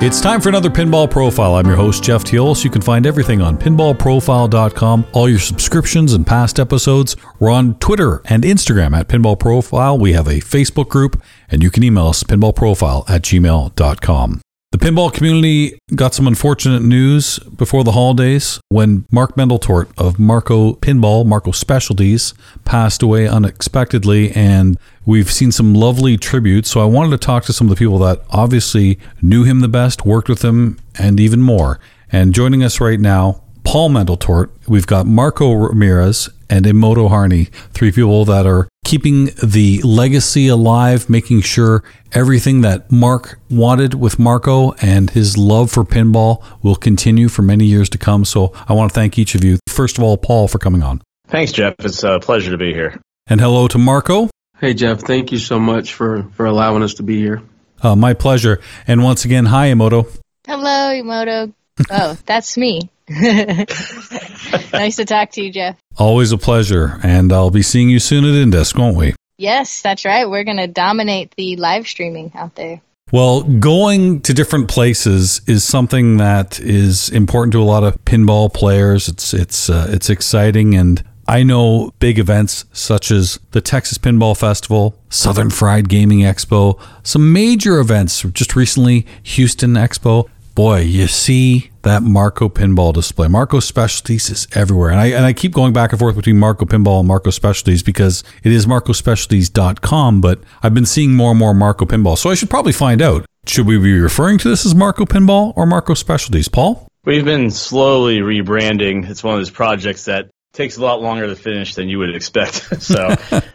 It's time for another Pinball Profile. I'm your host, Jeff Teolis. You can find everything on pinballprofile.com, all your subscriptions and past episodes. We're on Twitter and Instagram at Pinball Profile. We have a Facebook group, and you can email us pinballprofile at gmail.com. The pinball community got some unfortunate news before the holidays when Mark Mendeltort of Marco Pinball, Marco Specialties, passed away unexpectedly, and we've seen some lovely tributes. So I wanted to talk to some of the people that obviously knew him the best, worked with him, and even more. And joining us right now, Paul Mendeltort, we've got Marco Ramirez and Emoto Harney, three people that are keeping the legacy alive, making sure everything that Mark wanted with Marco and his love for pinball will continue for many years to come. So I want to thank each of you. First of all, Paul, for coming on. Thanks, Jeff. It's a pleasure to be here. And hello to Marco. Hey, Jeff. Thank you so much for, for allowing us to be here. Uh, my pleasure. And once again, hi, Emoto. Hello, Emoto. Oh, that's me. nice to talk to you, Jeff. Always a pleasure. And I'll be seeing you soon at Indisc, won't we? Yes, that's right. We're going to dominate the live streaming out there. Well, going to different places is something that is important to a lot of pinball players. It's it's uh, it's exciting and I know big events such as the Texas Pinball Festival, Southern Fried Gaming Expo, some major events just recently Houston Expo boy, you see that Marco pinball display. Marco Specialties is everywhere. And I and I keep going back and forth between Marco Pinball and Marco Specialties because it is marcospecialties.com, but I've been seeing more and more Marco Pinball. So I should probably find out. Should we be referring to this as Marco Pinball or Marco Specialties? Paul? We've been slowly rebranding. It's one of those projects that takes a lot longer to finish than you would expect. so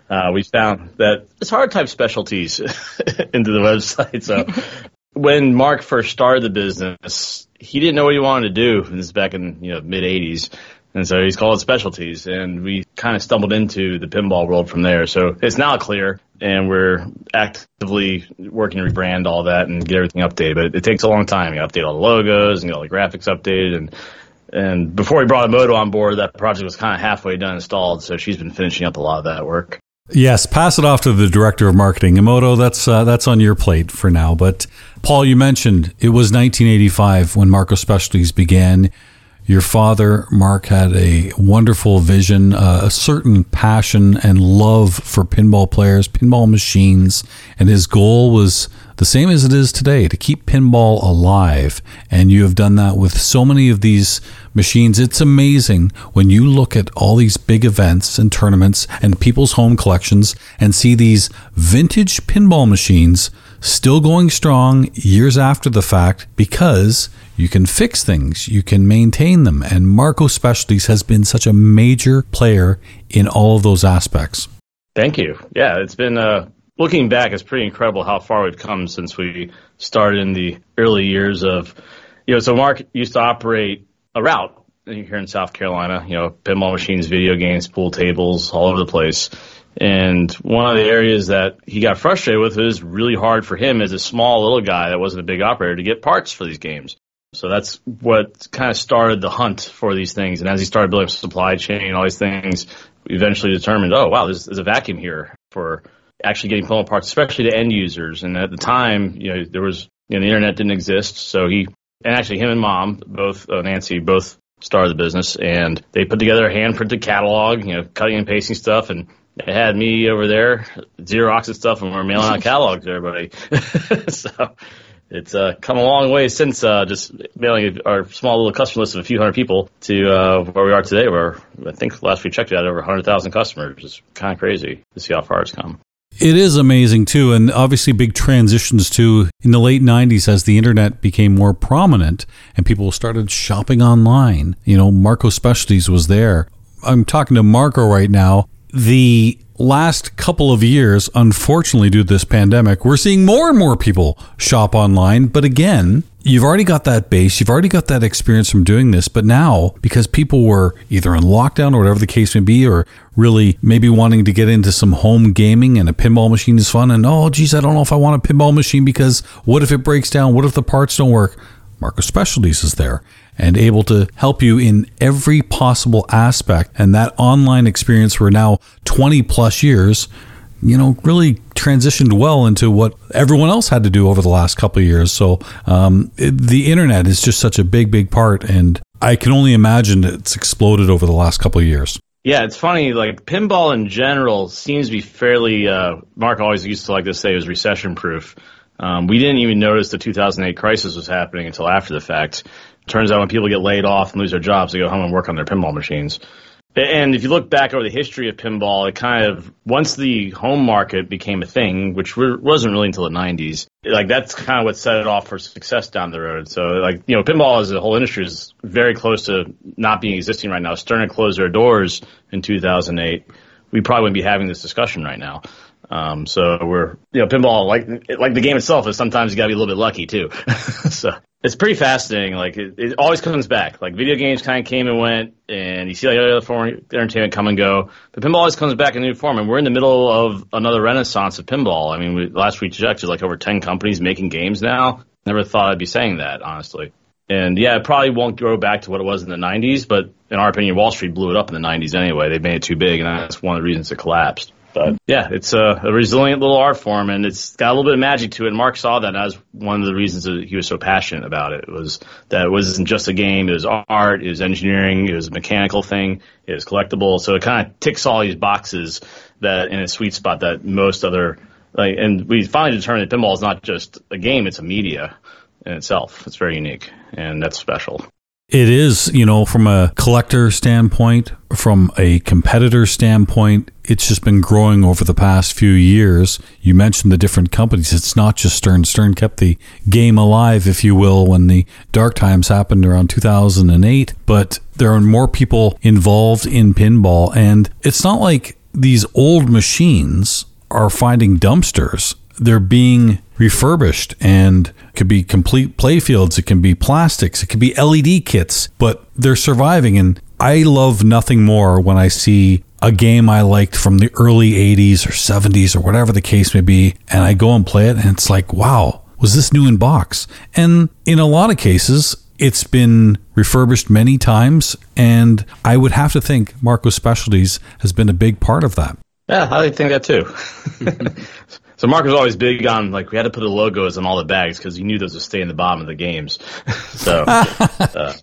uh, we found that it's hard to type specialties into the website. So when Mark first started the business, he didn't know what he wanted to do. This is back in you know mid '80s, and so he's called specialties. And we kind of stumbled into the pinball world from there. So it's now clear, and we're actively working to rebrand all that and get everything updated. But it takes a long time. You update all the logos and get all the graphics updated and. And before we brought Emoto on board, that project was kind of halfway done installed. So she's been finishing up a lot of that work. Yes, pass it off to the director of marketing, Emoto. That's uh, that's on your plate for now. But Paul, you mentioned it was 1985 when Marco Specialties began. Your father, Mark, had a wonderful vision, uh, a certain passion and love for pinball players, pinball machines, and his goal was the same as it is today to keep pinball alive. And you have done that with so many of these machines. It's amazing when you look at all these big events and tournaments and people's home collections and see these vintage pinball machines still going strong years after the fact because you can fix things, you can maintain them. And Marco Specialties has been such a major player in all of those aspects. Thank you. Yeah, it's been uh, looking back, it's pretty incredible how far we've come since we started in the early years of, you know, so Mark used to operate a route here in South Carolina, you know, pinball machines, video games, pool tables, all over the place. And one of the areas that he got frustrated with was really hard for him as a small little guy that wasn't a big operator to get parts for these games. So that's what kind of started the hunt for these things. And as he started building up supply chain, and all these things, we eventually determined, oh wow, there's, there's a vacuum here for actually getting pull parts, especially to end users. And at the time, you know, there was, you know, the internet didn't exist. So he, and actually him and mom, both, uh, Nancy, both started the business and they put together a hand printed catalog, you know, cutting and pasting stuff. And they had me over there, Xerox and stuff, and we're mailing out catalogs to everybody. so it's uh, come a long way since uh, just mailing our small little customer list of a few hundred people to uh, where we are today, where I think last we checked we had over 100,000 customers. It's kind of crazy to see how far it's come. It is amazing too, and obviously big transitions too in the late 90s as the internet became more prominent and people started shopping online. You know, Marco Specialties was there. I'm talking to Marco right now. The last couple of years, unfortunately, due to this pandemic, we're seeing more and more people shop online. But again, you've already got that base, you've already got that experience from doing this. But now, because people were either in lockdown or whatever the case may be, or really maybe wanting to get into some home gaming and a pinball machine is fun, and oh, geez, I don't know if I want a pinball machine because what if it breaks down? What if the parts don't work? Marco Specialties is there and able to help you in every possible aspect. And that online experience for now 20 plus years, you know, really transitioned well into what everyone else had to do over the last couple of years. So um, it, the internet is just such a big, big part, and I can only imagine it's exploded over the last couple of years. Yeah, it's funny. Like pinball in general seems to be fairly. Uh, Mark always used to like to say it was recession proof. Um, we didn't even notice the 2008 crisis was happening until after the fact. Turns out when people get laid off and lose their jobs, they go home and work on their pinball machines. And if you look back over the history of pinball, it kind of once the home market became a thing, which wasn't really until the '90s. Like that's kind of what set it off for success down the road. So, like you know, pinball as a whole industry is very close to not being existing right now. Stern had closed their doors in 2008. We probably wouldn't be having this discussion right now. Um, so we're, you know, pinball, like, like the game itself is sometimes you gotta be a little bit lucky too. so it's pretty fascinating. Like it, it, always comes back. Like video games kind of came and went and you see like other form of entertainment come and go, but pinball always comes back in a new form. And we're in the middle of another renaissance of pinball. I mean, we, last we checked, there's like over 10 companies making games now. Never thought I'd be saying that, honestly. And yeah, it probably won't go back to what it was in the 90s, but in our opinion, Wall Street blew it up in the 90s anyway. They made it too big, and that's one of the reasons it collapsed. But yeah, it's a, a, resilient little art form, and it's got a little bit of magic to it. And Mark saw that as one of the reasons that he was so passionate about it was that it wasn't just a game; it was art, it was engineering, it was a mechanical thing, it was collectible. So it kind of ticks all these boxes that in a sweet spot that most other like. And we finally determined that pinball is not just a game; it's a media in itself. It's very unique, and that's special. It is, you know, from a collector standpoint, from a competitor standpoint, it's just been growing over the past few years. You mentioned the different companies. It's not just Stern. Stern kept the game alive, if you will, when the dark times happened around 2008, but there are more people involved in pinball. And it's not like these old machines are finding dumpsters they're being refurbished and it could be complete playfields it can be plastics it could be led kits but they're surviving. And i love nothing more when i see a game i liked from the early 80s or 70s or whatever the case may be and i go and play it and it's like wow was this new in box? And in a lot of cases it's been refurbished many times and i would have to think marco specialties has been a big part of that. Yeah, I think that too. So Mark was always big on like we had to put the logos on all the bags because he knew those would stay in the bottom of the games. so uh,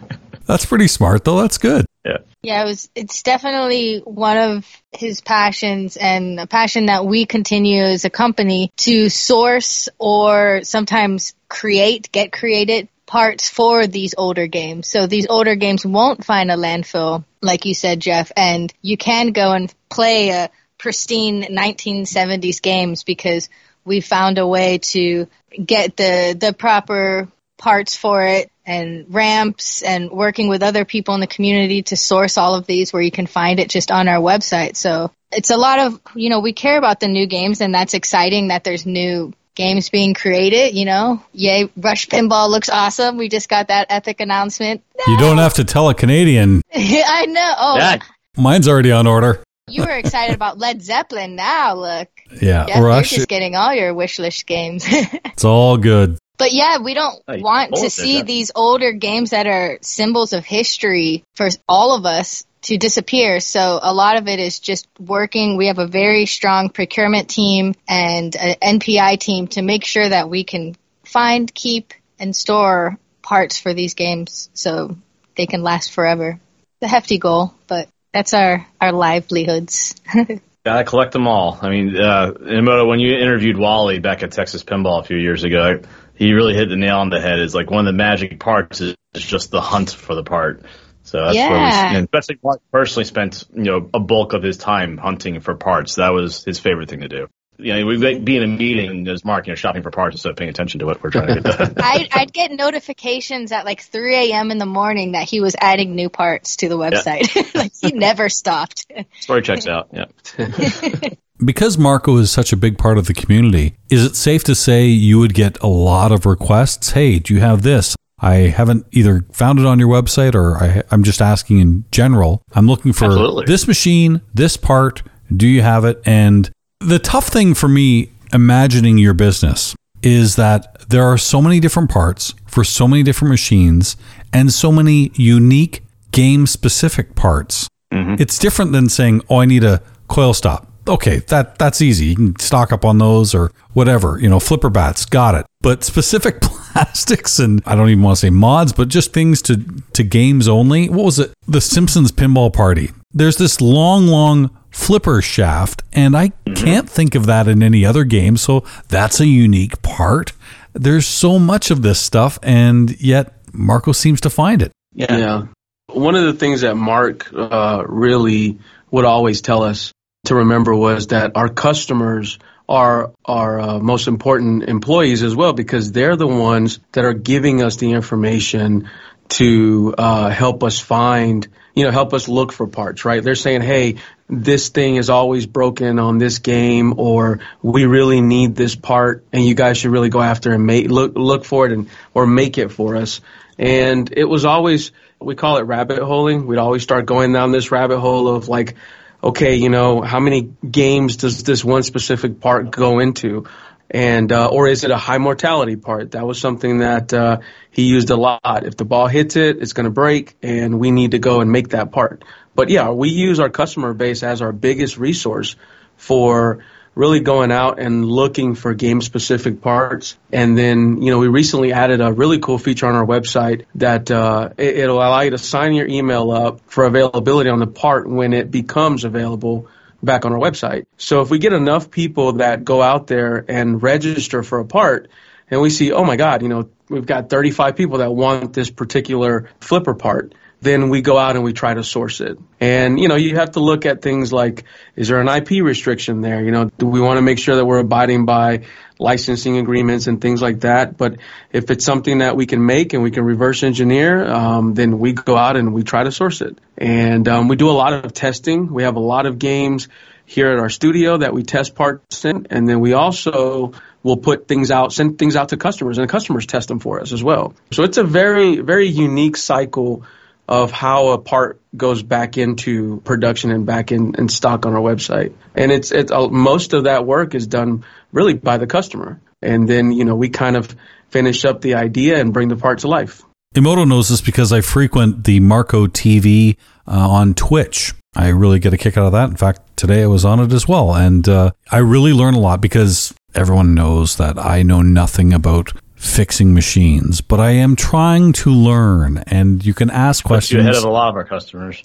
that's pretty smart, though. That's good. Yeah. Yeah, it was. It's definitely one of his passions and a passion that we continue as a company to source or sometimes create, get created parts for these older games. So these older games won't find a landfill, like you said, Jeff, and you can go and play a pristine 1970s games because we found a way to get the the proper parts for it and ramps and working with other people in the community to source all of these where you can find it just on our website. So it's a lot of, you know, we care about the new games and that's exciting that there's new games being created, you know. Yay, Rush Pinball looks awesome. We just got that epic announcement. You don't have to tell a Canadian. I know. Oh, yeah. Mine's already on order. You were excited about Led Zeppelin. Now look. Yeah, Jeff, Rush. You're just getting all your wish list games. it's all good. But yeah, we don't hey, want to see these older games that are symbols of history for all of us to disappear. So a lot of it is just working. We have a very strong procurement team and an NPI team to make sure that we can find, keep, and store parts for these games so they can last forever. It's a hefty goal, but that's our our livelihoods. Gotta collect them all. I mean, uh, Emoto, when you interviewed Wally back at Texas Pinball a few years ago, he really hit the nail on the head. Is like one of the magic parts is, just the hunt for the part. So that's yeah. where we, especially Mark personally spent you know a bulk of his time hunting for parts. That was his favorite thing to do you know, we'd be in a meeting and there's Mark, you know, shopping for parts instead of paying attention to what we're trying to get done. I'd, I'd, get notifications at like 3 a.m. in the morning that he was adding new parts to the website. Yeah. like he never stopped. Story checks out. Yeah. because Marco is such a big part of the community, is it safe to say you would get a lot of requests? Hey, do you have this? I haven't either found it on your website or I, am just asking in general. I'm looking for Absolutely. this machine, this part. Do you have it? And the tough thing for me imagining your business is that there are so many different parts for so many different machines and so many unique game specific parts. Mm-hmm. It's different than saying, oh, I need a coil stop. okay, that that's easy. You can stock up on those or whatever. You know, flipper bats, got it. But specific plastics and I don't even want to say mods, but just things to to games only. What was it? The Simpsons Pinball Party. There's this long, long flipper shaft, and I mm-hmm. can't think of that in any other game. So that's a unique part. There's so much of this stuff, and yet Marco seems to find it. Yeah. yeah. One of the things that Mark uh, really would always tell us to remember was that our customers are our uh, most important employees as well because they're the ones that are giving us the information to uh, help us find, you know, help us look for parts, right? They're saying, hey, this thing is always broken on this game, or we really need this part, and you guys should really go after and make look look for it and or make it for us. And it was always we call it rabbit holing. We'd always start going down this rabbit hole of like, okay, you know, how many games does this one specific part go into? And, uh, or is it a high mortality part? That was something that, uh, he used a lot. If the ball hits it, it's going to break and we need to go and make that part. But yeah, we use our customer base as our biggest resource for really going out and looking for game specific parts. And then, you know, we recently added a really cool feature on our website that uh, it, will allow you to sign your email up for availability on the part when it becomes available back on our website. So if we get enough people that go out there and register for a part, and we see, oh my God, you know, we've got 35 people that want this particular flipper part then we go out and we try to source it. And, you know, you have to look at things like, is there an IP restriction there? You know, do we want to make sure that we're abiding by licensing agreements and things like that? But if it's something that we can make and we can reverse engineer, um, then we go out and we try to source it. And um, we do a lot of testing. We have a lot of games here at our studio that we test parts in, and then we also will put things out, send things out to customers, and the customers test them for us as well. So it's a very, very unique cycle of how a part goes back into production and back in, in stock on our website. And it's, it's uh, most of that work is done really by the customer. And then, you know, we kind of finish up the idea and bring the part to life. Emoto knows this because I frequent the Marco TV uh, on Twitch. I really get a kick out of that. In fact, today I was on it as well. And uh, I really learn a lot because everyone knows that I know nothing about fixing machines, but I am trying to learn. And you can ask questions. you ahead of a lot of our customers.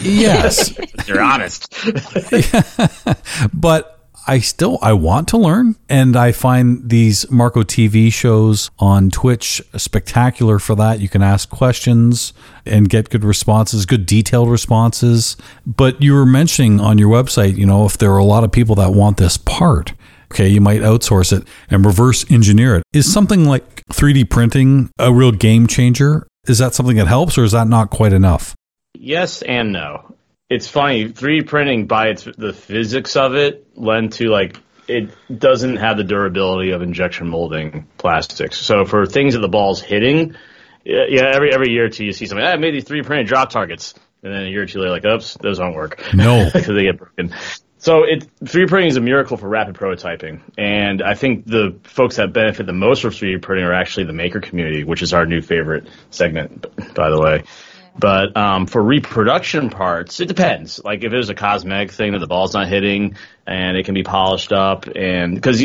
yes, you're honest. but I still I want to learn, and I find these Marco TV shows on Twitch spectacular for that. You can ask questions and get good responses, good detailed responses. But you were mentioning on your website, you know, if there are a lot of people that want this part, okay, you might outsource it and reverse engineer it. Is something like 3D printing a real game changer? Is that something that helps, or is that not quite enough? Yes and no. It's funny. 3D printing, by its the physics of it, lend to like it doesn't have the durability of injection molding plastics. So for things that the ball's hitting, yeah, every every year or two you see something. Ah, I made these 3D printed drop targets, and then a year or two later, like, oops, those don't work. No, because they get broken. So it 3D printing is a miracle for rapid prototyping, and I think the folks that benefit the most from 3D printing are actually the maker community, which is our new favorite segment, by the way. But um, for reproduction parts, it depends. Like if there's a cosmetic thing that the ball's not hitting and it can be polished up, and because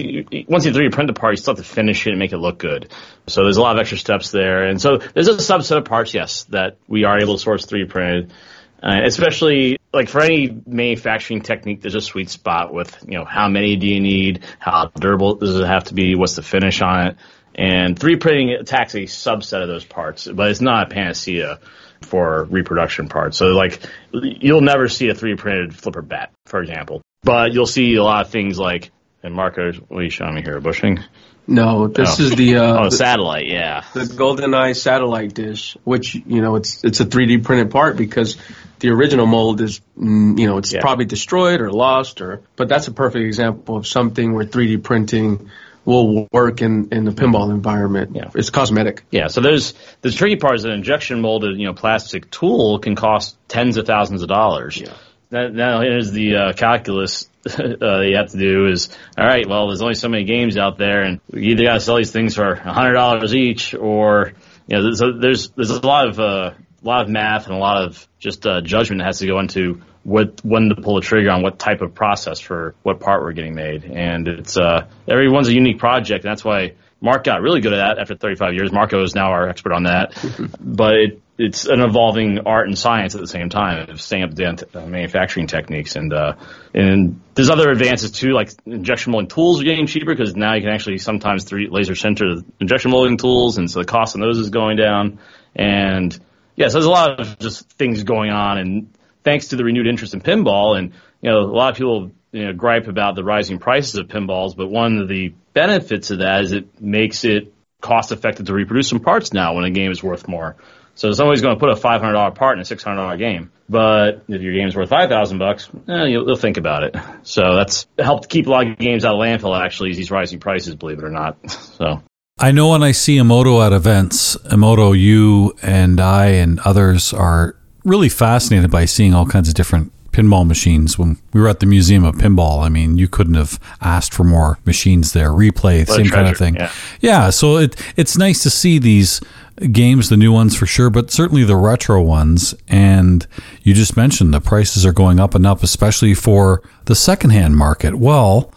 once you 3D print the part, you still have to finish it and make it look good. So there's a lot of extra steps there, and so there's a subset of parts, yes, that we are able to source 3D printed. Uh, especially like for any manufacturing technique, there's a sweet spot with you know how many do you need, how durable does it have to be, what's the finish on it, and 3D printing attacks a subset of those parts, but it's not a panacea for reproduction parts. So like you'll never see a 3D printed flipper bat, for example, but you'll see a lot of things like and Marco, what are you showing me here? A bushing? No, this oh. is the uh, oh, satellite, yeah. The GoldenEye satellite dish, which you know it's it's a 3D printed part because the original mold is mm, you know it's yeah. probably destroyed or lost or but that's a perfect example of something where 3D printing will work in, in the pinball environment. Yeah. It's cosmetic. Yeah, so there's the tricky part is an injection molded, you know, plastic tool can cost tens of thousands of dollars. Yeah. Now, here's the uh, calculus uh, you have to do is all right. Well, there's only so many games out there, and you either got to sell these things for a hundred dollars each, or you know, so there's there's a lot of uh, a lot of math and a lot of just uh, judgment that has to go into what when to pull the trigger on what type of process for what part we're getting made. And it's uh, everyone's a unique project, and that's why Mark got really good at that after 35 years. Marco is now our expert on that, but it, it's an evolving art and science at the same time of staying up uh, manufacturing techniques. And uh, and there's other advances too, like injection molding tools are getting cheaper because now you can actually sometimes 3 laser sinter injection molding tools, and so the cost on those is going down. And yeah, so there's a lot of just things going on, and thanks to the renewed interest in pinball, and you know a lot of people you know, gripe about the rising prices of pinballs, but one of the benefits of that is it makes it cost effective to reproduce some parts now when a game is worth more. So somebody's going to put a $500 part in a $600 game, but if your game's worth 5,000 bucks, eh, you'll, you'll, think about it. So that's helped keep a lot of games out of landfill. Actually, these rising prices, believe it or not. So I know when I see Emoto at events, Emoto, you and I and others are really fascinated by seeing all kinds of different pinball machines when we were at the Museum of Pinball. I mean, you couldn't have asked for more machines there. Replay, same kind of thing. Yeah. yeah, so it it's nice to see these games, the new ones for sure, but certainly the retro ones. And you just mentioned the prices are going up and up, especially for the secondhand market. Well,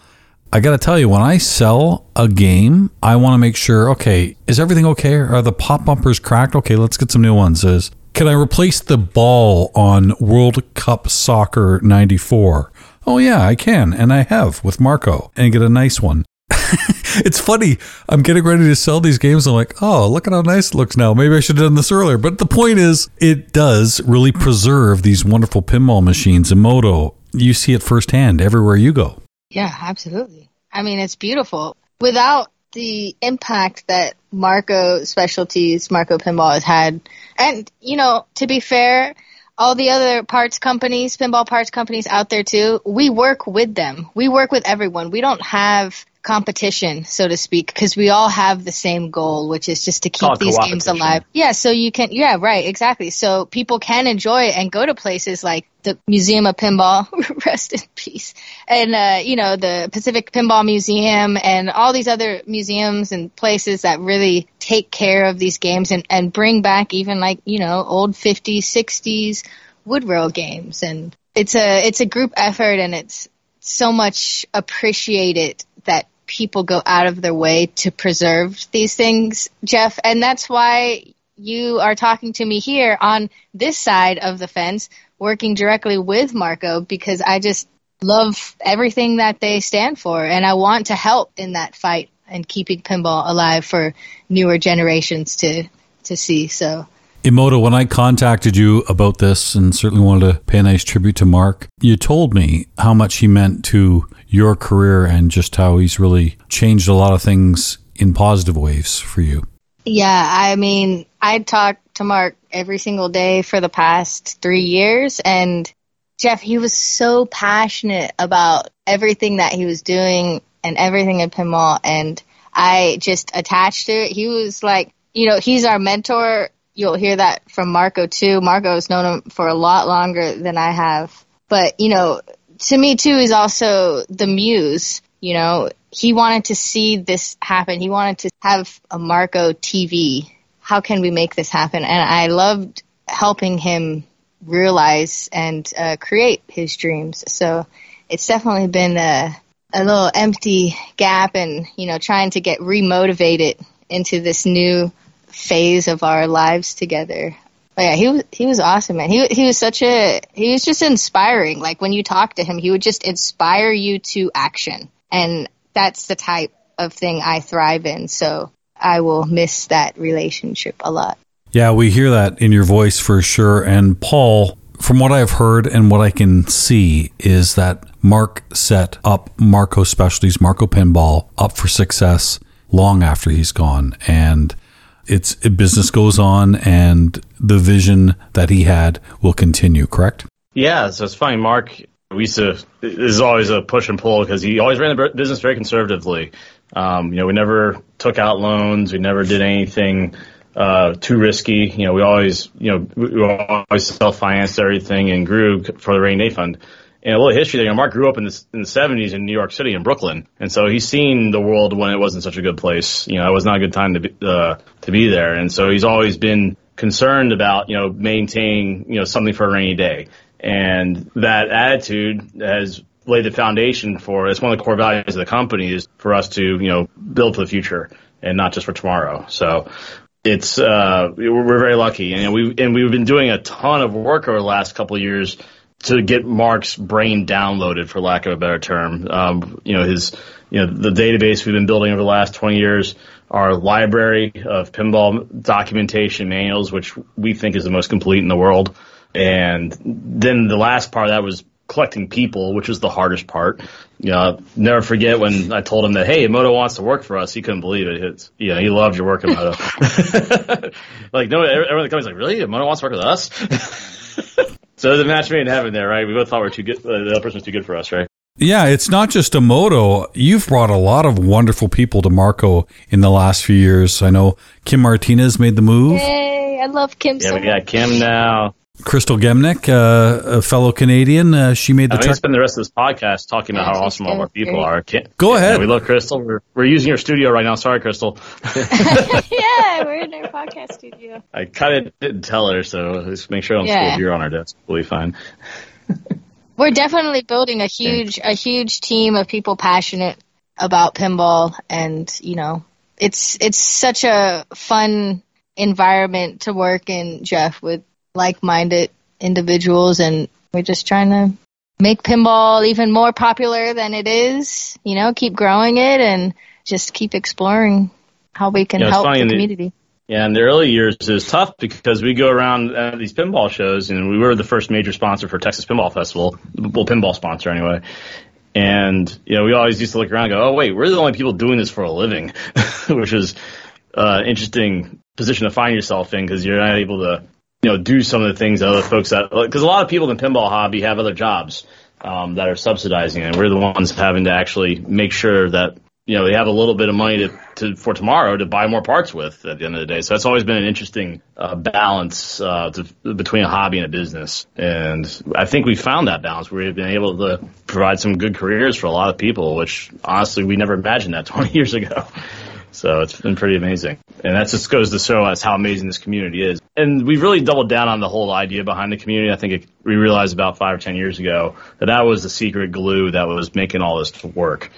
I got to tell you, when I sell a game, I want to make sure, okay, is everything okay? Are the pop bumpers cracked? Okay, let's get some new ones. Is can I replace the ball on World Cup Soccer 94? Oh, yeah, I can. And I have with Marco and get a nice one. it's funny. I'm getting ready to sell these games. I'm like, oh, look at how nice it looks now. Maybe I should have done this earlier. But the point is, it does really preserve these wonderful pinball machines. Emoto, you see it firsthand everywhere you go. Yeah, absolutely. I mean, it's beautiful. Without the impact that Marco Specialties, Marco Pinball has had. And, you know, to be fair, all the other parts companies, pinball parts companies out there too, we work with them. We work with everyone. We don't have competition, so to speak, because we all have the same goal, which is just to keep these games alive. Yeah, so you can, yeah, right, exactly. So people can enjoy and go to places like the Museum of Pinball, rest in peace, and uh, you know the Pacific Pinball Museum and all these other museums and places that really take care of these games and and bring back even like you know old 50s, 60s wood rail games and it's a it's a group effort and it's so much appreciated that people go out of their way to preserve these things, Jeff. And that's why you are talking to me here on this side of the fence, working directly with Marco, because I just love everything that they stand for. And I want to help in that fight and keeping pinball alive for newer generations to, to see. So Emoto, when I contacted you about this and certainly wanted to pay a nice tribute to Mark, you told me how much he meant to your career and just how he's really changed a lot of things in positive ways for you. Yeah, I mean, I talk to Mark every single day for the past three years, and Jeff, he was so passionate about everything that he was doing and everything at pinball, and I just attached to it. He was like, you know, he's our mentor you'll hear that from Marco too. Marco's known him for a lot longer than I have. But, you know, to me too, he's also the muse. You know, he wanted to see this happen. He wanted to have a Marco TV. How can we make this happen? And I loved helping him realize and uh, create his dreams. So it's definitely been a, a little empty gap and, you know, trying to get remotivated into this new phase of our lives together. But yeah, he was he was awesome, man. He he was such a he was just inspiring. Like when you talk to him, he would just inspire you to action, and that's the type of thing I thrive in. So I will miss that relationship a lot. Yeah, we hear that in your voice for sure. And Paul, from what I've heard and what I can see, is that Mark set up Marco Specialties, Marco Pinball, up for success long after he's gone. And it's business goes on and the vision that he had will continue, correct? Yeah, so it's funny. Mark, we used to, this is always a push and pull because he always ran the business very conservatively. Um, you know, we never took out loans, we never did anything uh, too risky. You know, we always, you know, we always self financed everything and grew for the rainy day fund and a little history there. You know, Mark grew up in the in the '70s in New York City in Brooklyn, and so he's seen the world when it wasn't such a good place. You know, it was not a good time to be uh, to be there, and so he's always been concerned about you know maintaining you know something for a rainy day. And that attitude has laid the foundation for it's one of the core values of the company is for us to you know build for the future and not just for tomorrow. So it's uh, we're very lucky, and we and we've been doing a ton of work over the last couple of years to get Mark's brain downloaded, for lack of a better term. Um, you know his you know the database we've been building over the last 20 years, our library of pinball documentation manuals, which we think is the most complete in the world. And then the last part of that was collecting people, which was the hardest part. You know, never forget when I told him that, hey, Moto wants to work for us. He couldn't believe it. It's, you know, he loved your work Moto. like, no, everyone the company's like, really? Moto wants to work with us? so there's a match made in heaven there, right? We both thought we are too good. Uh, the other person was too good for us, right? Yeah, it's not just a moto. You've brought a lot of wonderful people to Marco in the last few years. I know Kim Martinez made the move. Yay, I love Kim yeah, so we got Kim now. Crystal Gemnick, uh, a fellow Canadian, uh, she made the. I spend the rest of this podcast talking about how awesome all our people are. Can't, Go ahead. Yeah, we love Crystal. We're, we're using your studio right now. Sorry, Crystal. yeah, we're in our podcast studio. I kind of didn't tell her, so just make sure I don't yeah. spill beer on our desk. We'll be fine. we're definitely building a huge, a huge team of people passionate about pinball, and you know, it's it's such a fun environment to work in, Jeff, with like-minded individuals and we're just trying to make pinball even more popular than it is, you know, keep growing it and just keep exploring how we can help the community. The, yeah, in the early years it was tough because we go around at these pinball shows and we were the first major sponsor for Texas Pinball Festival, well, pinball sponsor anyway. And, you know, we always used to look around and go, oh, wait, we're the only people doing this for a living, which is uh, interesting position to find yourself in because you're not able to you know, do some of the things other folks that, because a lot of people in the pinball hobby have other jobs um, that are subsidizing, it. we're the ones having to actually make sure that you know they have a little bit of money to, to for tomorrow to buy more parts with at the end of the day. So that's always been an interesting uh, balance uh, to, between a hobby and a business, and I think we found that balance. Where we've been able to provide some good careers for a lot of people, which honestly we never imagined that 20 years ago. So it's been pretty amazing. And that just goes to show us how amazing this community is. And we've really doubled down on the whole idea behind the community. I think it, we realized about five or ten years ago that that was the secret glue that was making all this work.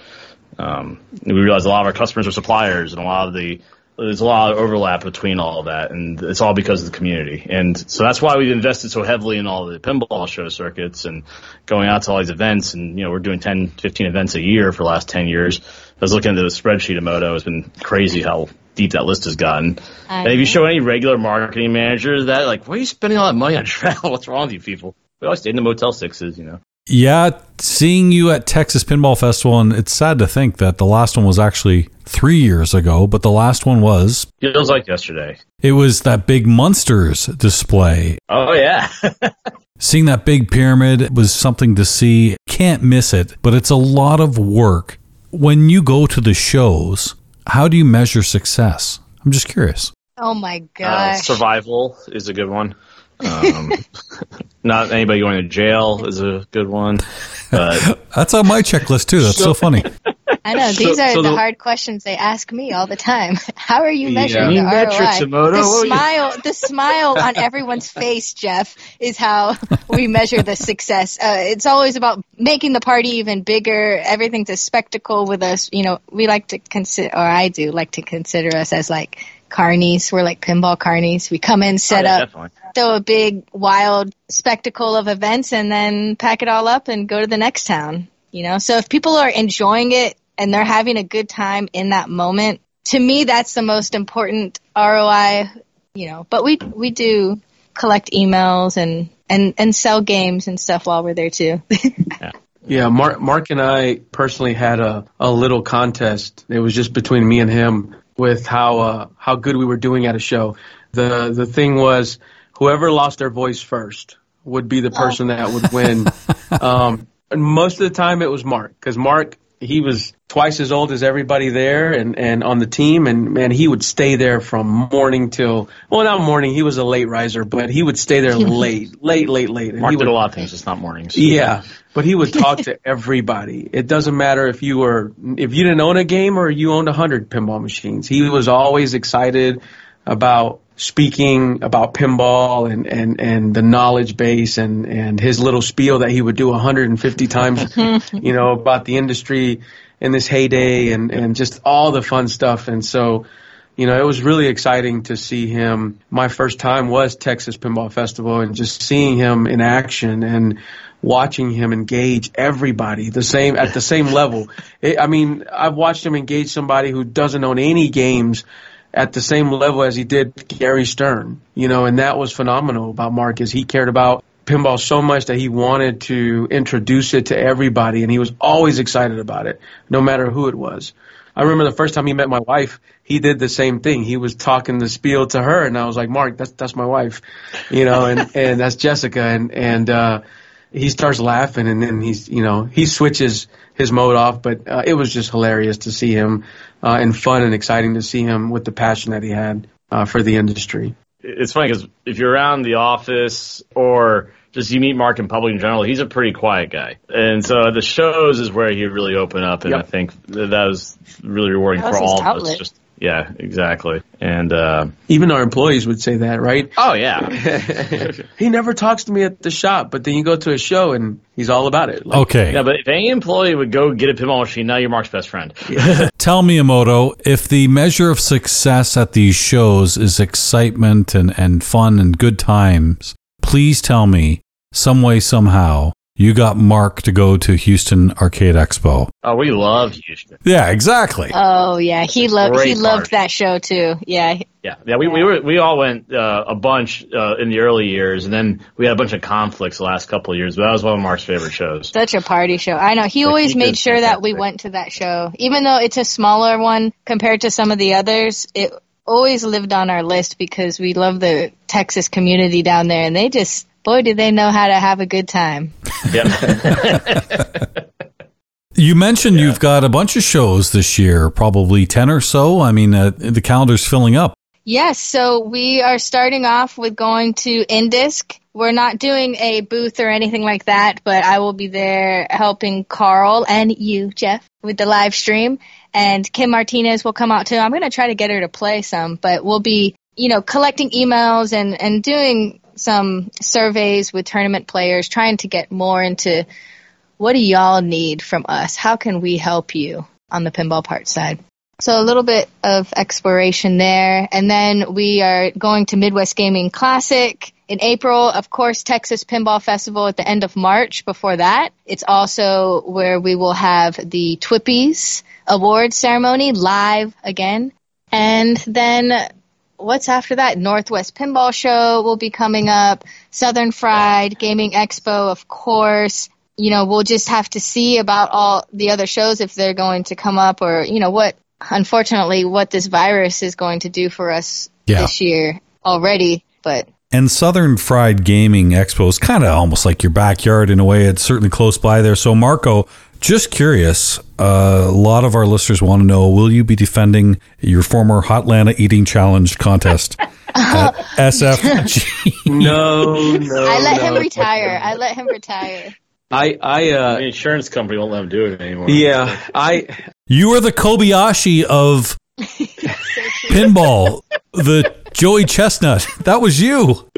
Um, we realized a lot of our customers are suppliers and a lot of the there's a lot of overlap between all of that, and it's all because of the community. And so that's why we've invested so heavily in all the pinball show circuits and going out to all these events. And, you know, we're doing 10, 15 events a year for the last 10 years. I was looking at the spreadsheet of Moto. It's been crazy how deep that list has gotten. and if you show any regular marketing managers that, like, why are you spending all that money on travel? What's wrong with you people? We always stay in the Motel Sixes, you know. Yeah, seeing you at Texas Pinball Festival, and it's sad to think that the last one was actually three years ago, but the last one was. Feels like yesterday. It was that big Munsters display. Oh, yeah. seeing that big pyramid was something to see. Can't miss it, but it's a lot of work. When you go to the shows, how do you measure success? I'm just curious. Oh my god! Uh, survival is a good one. Um, not anybody going to jail is a good one. But That's on my checklist too. That's so, so funny. I know these so, are so the, the, hard questions they ask me all the time. How are you measuring yeah. the metrics, ROI? The smile, the smile on everyone's face, Jeff, is how we measure the success. Uh, it's always about making the party even bigger. Everything's a spectacle with us. You know, we like to consider, or I do like to consider us as like carnies. We're like pinball carnies. We come in, set oh, yeah, up, definitely. throw a big wild spectacle of events, and then pack it all up and go to the next town. You know, so if people are enjoying it and they're having a good time in that moment, to me, that's the most important ROI. You know, but we we do collect emails and and and sell games and stuff while we're there too. yeah. Yeah, Mark, Mark and I personally had a, a little contest. It was just between me and him with how uh, how good we were doing at a show. The the thing was whoever lost their voice first would be the oh. person that would win. um, most of the time it was Mark because Mark he was twice as old as everybody there and, and on the team and man he would stay there from morning till well not morning he was a late riser but he would stay there late late late late and Mark he would, did a lot of things It's not mornings. Yeah but he would talk to everybody. It doesn't matter if you were if you didn't own a game or you owned a hundred pinball machines. He was always excited about speaking about pinball and, and, and the knowledge base and, and his little spiel that he would do 150 times, you know, about the industry in this heyday and, and just all the fun stuff. And so, you know, it was really exciting to see him. My first time was Texas Pinball Festival and just seeing him in action and watching him engage everybody the same at the same level. It, I mean, I've watched him engage somebody who doesn't own any games at the same level as he did Gary Stern, you know, and that was phenomenal about Marcus. He cared about pinball so much that he wanted to introduce it to everybody and he was always excited about it, no matter who it was. I remember the first time he met my wife, he did the same thing. He was talking the spiel to her and I was like, Mark, that's, that's my wife, you know, and, and that's Jessica. And, and, uh, he starts laughing and then he's, you know, he switches his mode off, but, uh, it was just hilarious to see him, uh, and fun and exciting to see him with the passion that he had, uh, for the industry. It's funny because if you're around the office or just you meet Mark in public in general, he's a pretty quiet guy. And so the shows is where he really opened up, and Yep. I think that was really rewarding That was for his all of us. Just yeah, exactly. And uh, Even our employees would say that, right? oh yeah, he never talks to me at the shop, but then you go to a show and he's all about it. Like, Okay. yeah. But if any employee would go get a pinball machine, now you're Mark's best friend. Tell Miyamoto if the measure of success at these shows is excitement and, and fun and good times, please tell me some way, somehow, you got Mark to go to Houston Arcade Expo. Oh, we love Houston. Yeah, exactly. Oh yeah, he loved he Great loved that show too. Yeah, Yeah, yeah. We we were we all went uh, a bunch uh, in the early years, and then we had a bunch of conflicts the last couple of years. But that was one of Mark's favorite shows. such a party show. I know he Like, always he made sure that we fantastic. went to that show, even though it's a smaller one compared to some of the others. It always lived on our list because we love the Texas community down there, and they just boy do they know how to have a good time. Yeah. You mentioned you've got a bunch of shows this year, probably 10 or so. I mean, uh, the calendar's filling up. Yes, so we are starting off with going to Indisc. We're not doing a booth or anything like that, but I will be there helping Carl and you, Jeff, with the live stream. And Kim Martinez will come out too. I'm going to try to get her to play some, but we'll be, you know, collecting emails and, and doing some surveys with tournament players, trying to get more into what do y'all need from us? How can we help you on the pinball part side? So a little bit of exploration there. And then we are going to Midwest Gaming Classic in April. Of course, Texas Pinball Festival at the end of March before that. It's also where we will have the TWIPYs award ceremony live again. And then what's after that? Northwest Pinball Show will be coming up. Southern Fried Gaming Expo, of course. You know, we'll just have to see about all the other shows if they're going to come up or, you know, what, unfortunately, what this virus is going to do for us Yeah. this year already. But And Southern Fried Gaming Expo is kind of almost like your backyard in a way. It's certainly close by there. So, Marco, just curious, uh, a lot of our listeners want to know will you be defending your former Hotlanta Eating Challenge contest at SFG? No, no. I let him retire. I let him retire. I, I, uh, the insurance company won't let him do it anymore. yeah, I, You are the Kobayashi of pinball, the Joey Chestnut. That was you.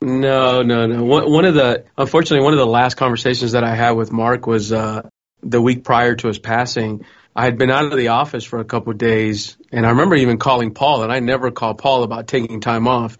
No, no, no. One, of the, unfortunately, one of the last conversations that I had with Mark was uh, the week prior to his passing. I had been out of the office for a couple of days, and I remember even calling Paul, and I never call Paul about taking time off.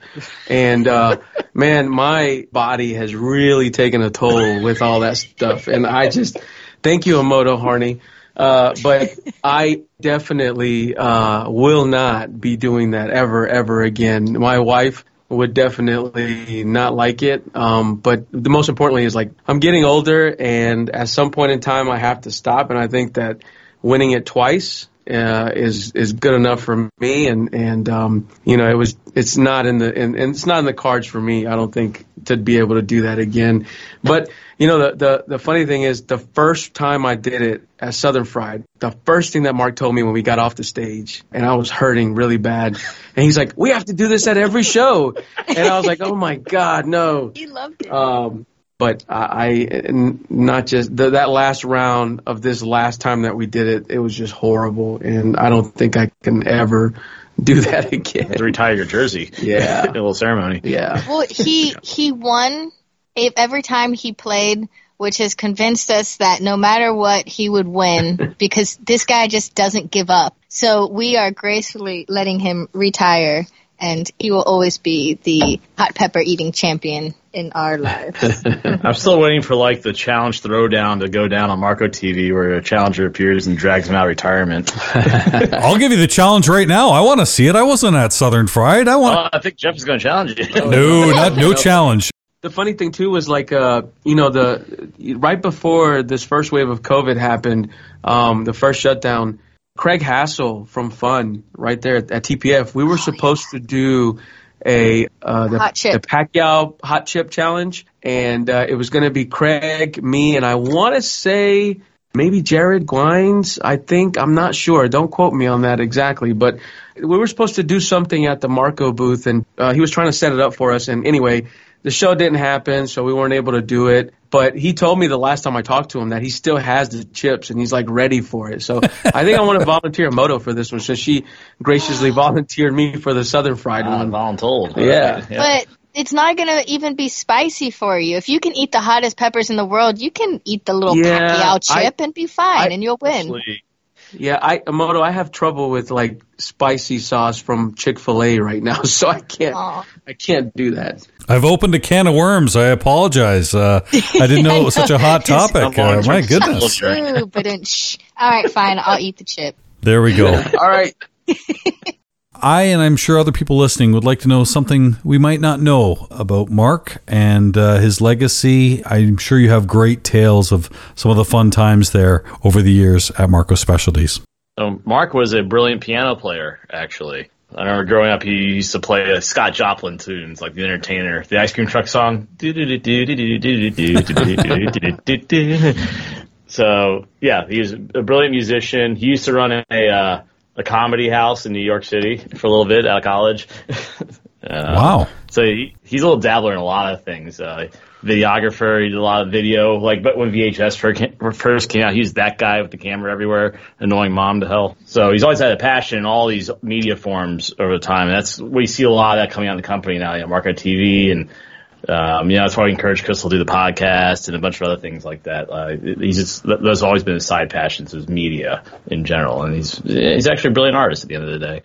And uh, man, my body has really taken a toll with all that stuff, and I just thank you, Emoto Harney. Uh, but I definitely uh, will not be doing that ever, ever again. My wife would definitely not like it. Um, but the most importantly is like I'm getting older, and at some point in time, I have to stop. And I think that winning it twice uh, is is good enough for me. And and um, you know, it was it's not in the and, and it's not in the cards for me. I don't think to be able to do that again. But you know, the, the the funny thing is, the first time I did it at Southern Fried, the first thing that Mark told me when we got off the stage, and I was hurting really bad, and he's like, "We have to do this at every show," and I was like, "Oh my God, no!" He loved it. Um, but I, I not just the, that last round of this last time that we did it, it was just horrible, and I don't think I can ever do that again. To retire your jersey. Yeah. a little ceremony. Yeah. Well, he he won every time he played, which has convinced us that no matter what, he would win because this guy just doesn't give up. So we are gracefully letting him retire, and he will always be the hot pepper eating champion in our lives. I'm still waiting for like the challenge throwdown to go down on Marco TV where a challenger appears and drags him out of retirement. I'll give you the challenge right now. I want to see it. I wasn't at Southern Fried. I want. well, I think Jeff is going to challenge you. no, not no challenge. The funny thing too was like, uh, you know, the right before this first wave of COVID happened, um, the first shutdown. Craig Hassel from Fun, right there at, at TPF, we were supposed to do a uh, the, Hot chip. the Paqui hot chip challenge, and uh, it was going to be Craig, me, and I want to say maybe Jared Gwines. I think I'm not sure. Don't quote me on that exactly, but we were supposed to do something at the Marco booth, and uh, he was trying to set it up for us. And anyway, the show didn't happen, so we weren't able to do it. But he told me the last time I talked to him that he still has the chips and he's like ready for it. So I think I want to volunteer Moto for this one. So she graciously volunteered me for the Southern Fried Uh, one. voluntold. Yeah. But it's not going to even be spicy for you. If you can eat the hottest peppers in the world, you can eat the little Yeah, Paqui I- chip and be fine, I- and you'll win. Actually, Yeah, I Moto, I have trouble with like spicy sauce from Chick Fil A right now, so I can't Aw. I can't do that. I've opened a can of worms. I apologize. Uh, I didn't know it was such a hot topic. Uh, my goodness. Ooh, but. All right, fine. I'll eat the chip. There we go. All right. I and I'm sure other people listening would like to know something we might not know about Mark and uh, his legacy. I'm sure you have great tales of some of the fun times there over the years at Marco Specialties. So Mark was a brilliant piano player, actually. I remember growing up, he used to play uh, Scott Joplin tunes, like The Entertainer, the Ice Cream Truck song. So yeah, he was a brilliant musician. He used to run a uh, a comedy house in New York City for a little bit out of college. Uh, Wow. So he, he's a little dabbler in a lot of things. Uh, videographer, he did a lot of video. Like, but when VHS first came, out, he was that guy with the camera everywhere, annoying mom to hell. So he's always had a passion in all these media forms over the time. And that's we see a lot of that coming out in the company now. You know, Marco TV and. Um, you know, that's why we encourage Crystal to do the podcast and a bunch of other things like that. Uh, he's just, that's always been his side passions is media in general. And he's, he's actually a brilliant artist at the end of the day.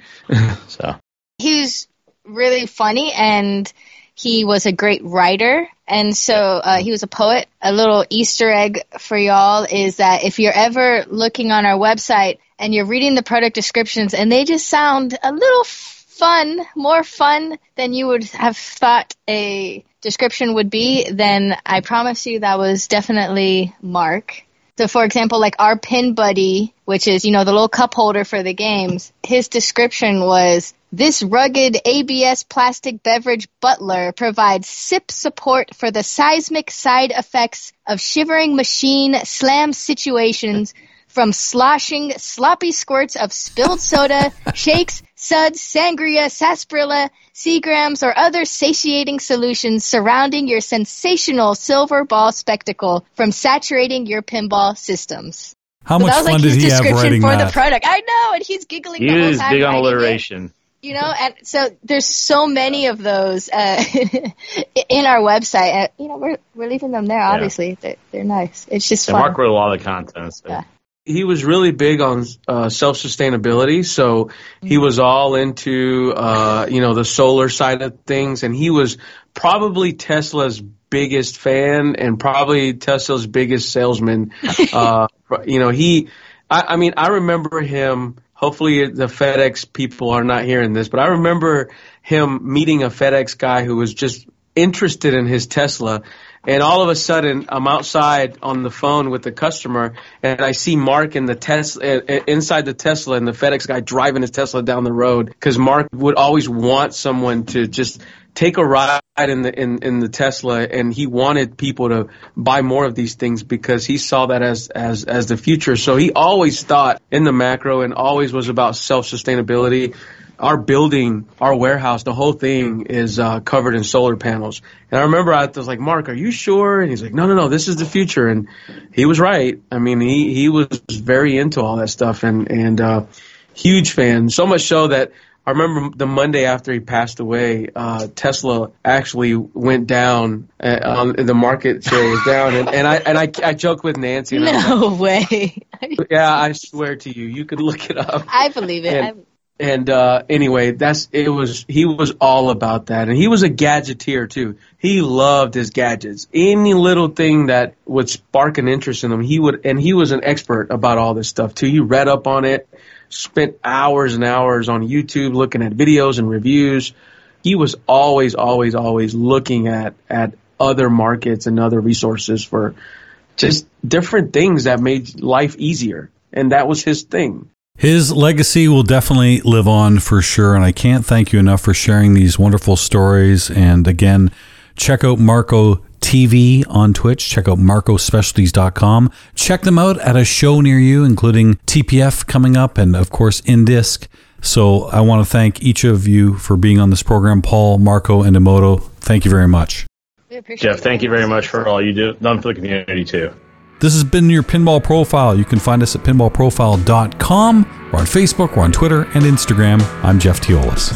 so. He was really funny and he was a great writer. And so uh, he was a poet. A little Easter egg for y'all is that if you're ever looking on our website and you're reading the product descriptions and they just sound a little fun, more fun than you would have thought a description would be, then I promise you that was definitely Mark. So, for example, like our pin buddy, which is, you know, the little cup holder for the games, his description was this rugged ABS plastic beverage butler provides sip support for the seismic side effects of shivering machine slam situations from sloshing sloppy squirts of spilled soda, shakes, suds, sangria, sarsaparilla, seagrams, or other satiating solutions surrounding your sensational silver ball spectacle from saturating your pinball systems. How So much that was fun like did his he have description writing for that? the product. I know, and he's giggling He the whole is time big on writing it. alliteration. You know, and so there's so many of those uh, in our website. And, you know, we're we're leaving them there. Obviously, they're, they're nice. It's just And fun. Mark wrote a lot of content. So. Yeah. He was really big on uh, self sustainability. So he was all into uh, you know the solar side of things, and he was probably Tesla's biggest fan and probably Tesla's biggest salesman. uh, you know he, I, I mean, I remember him. Hopefully the FedEx people are not hearing this, but I remember him meeting a FedEx guy who was just interested in his Tesla. And all of a sudden, I'm outside on the phone with the customer, and I see Mark in the Tesla inside the Tesla, and the FedEx guy driving his Tesla down the road because Mark would always want someone to just take a ride in the in, in the Tesla, and he wanted people to buy more of these things because he saw that as as as the future. So he always thought in the macro, and always was about self sustainability our building, our warehouse, the whole thing is uh, covered in solar panels. And I remember I was like, Mark, are you sure? And he's like, no, no, no, this is the future. And he was right. I mean, he, he was very into all that stuff and, and, uh, huge fan. So much so that I remember the Monday after he passed away, uh, Tesla actually went down. Uh, um, the market share was down, and, and I and I, I joked with Nancy. No like, way. yeah, I swear to you, you could look it up. I believe it. And, and uh, anyway, that's it was he was all about that, and he was a gadgeteer too. He loved his gadgets. Any little thing that would spark an interest in him, he would, and he was an expert about all this stuff too. He read up on it, spent hours and hours on YouTube looking at videos and reviews. He was always, always, always looking at at other markets and other resources for just different things that made life easier, and that was his thing. His legacy will definitely live on for sure. And I can't thank you enough for sharing these wonderful stories. And again, check out Marco TV on Twitch. Check out marcospecialties.com. Check them out at a show near you, including TPF coming up and, of course, Indisc. So I want to thank each of you for being on this program. Paul, Marco, and Emoto, thank you very much. Jeff, thank you very much for all you do done for the community, too. This has been your Pinball Profile. You can find us at pinballprofile.com. We're on Facebook, we're on Twitter and Instagram. I'm Jeff Teolis.